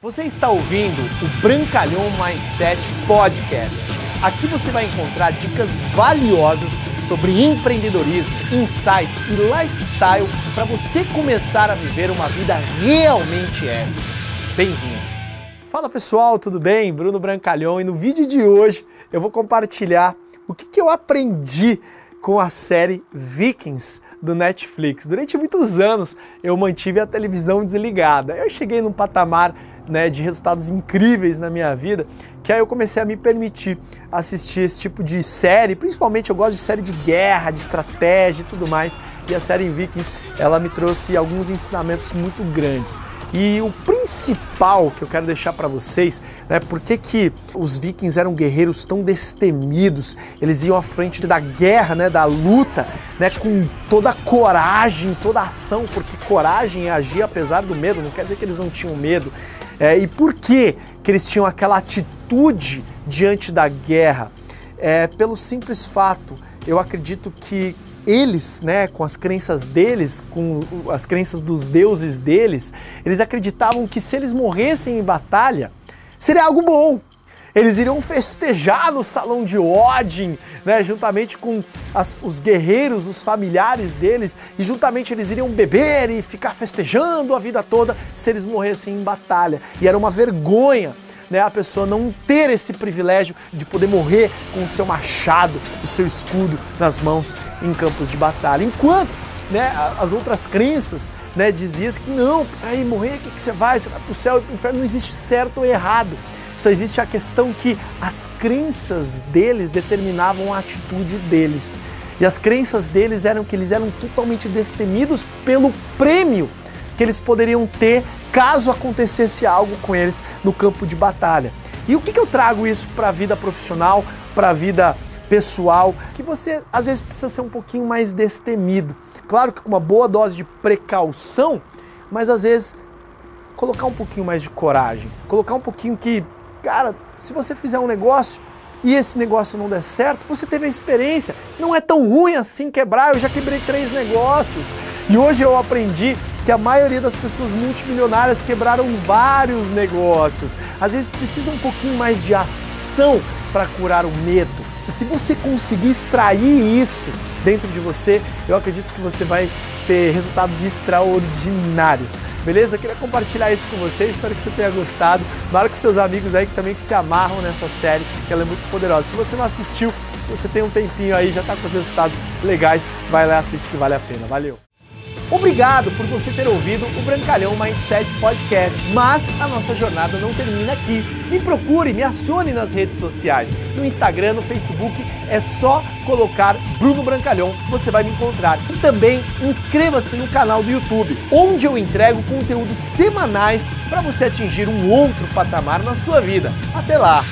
Você está ouvindo o Brancalhão Mindset Podcast. Aqui você vai encontrar dicas valiosas sobre empreendedorismo, insights e lifestyle para você começar a viver uma vida realmente épica. Bem-vindo! Fala pessoal, tudo bem? Bruno Brancalhão e no vídeo de hoje eu vou compartilhar o que, que eu aprendi com a série Vikings do Netflix. Durante muitos anos eu mantive a televisão desligada. Eu cheguei num patamar né, de resultados incríveis na minha vida, que aí eu comecei a me permitir assistir esse tipo de série, principalmente eu gosto de série de guerra, de estratégia e tudo mais, e a série Vikings, ela me trouxe alguns ensinamentos muito grandes. E o principal que eu quero deixar para vocês, né, por que, que os vikings eram guerreiros tão destemidos, eles iam à frente da guerra, né, da luta, né, com toda a coragem, toda a ação, porque coragem é agir apesar do medo, não quer dizer que eles não tinham medo, é, e por que, que eles tinham aquela atitude diante da guerra? É, pelo simples fato, eu acredito que eles, né, com as crenças deles, com as crenças dos deuses deles, eles acreditavam que se eles morressem em batalha, seria algo bom eles iriam festejar no salão de Odin, né, juntamente com as, os guerreiros, os familiares deles, e juntamente eles iriam beber e ficar festejando a vida toda se eles morressem em batalha. E era uma vergonha né, a pessoa não ter esse privilégio de poder morrer com o seu machado, o seu escudo nas mãos em campos de batalha. Enquanto né, as outras crenças né, diziam que não, aí morrer, o que, que você vai? Você vai para o céu e para o inferno, não existe certo ou errado. Só existe a questão que as crenças deles determinavam a atitude deles. E as crenças deles eram que eles eram totalmente destemidos pelo prêmio que eles poderiam ter caso acontecesse algo com eles no campo de batalha. E o que, que eu trago isso para a vida profissional, para a vida pessoal? Que você às vezes precisa ser um pouquinho mais destemido. Claro que com uma boa dose de precaução, mas às vezes colocar um pouquinho mais de coragem, colocar um pouquinho que Cara, se você fizer um negócio e esse negócio não der certo, você teve a experiência. Não é tão ruim assim quebrar, eu já quebrei três negócios. E hoje eu aprendi que a maioria das pessoas multimilionárias quebraram vários negócios. Às vezes precisa um pouquinho mais de ação para curar o medo. E se você conseguir extrair isso dentro de você, eu acredito que você vai ter resultados extraordinários. Beleza? Eu queria compartilhar isso com você, espero que você tenha gostado. Marque seus amigos aí que também que se amarram nessa série, que ela é muito poderosa. Se você não assistiu, se você tem um tempinho aí, já está com os resultados legais, vai lá assistir que vale a pena. Valeu! Obrigado por você ter ouvido o Brancalhão Mindset Podcast, mas a nossa jornada não termina aqui. Me procure, me acione nas redes sociais. No Instagram, no Facebook, é só colocar Bruno Brancalhão, você vai me encontrar. E também inscreva-se no canal do YouTube, onde eu entrego conteúdos semanais para você atingir um outro patamar na sua vida. Até lá!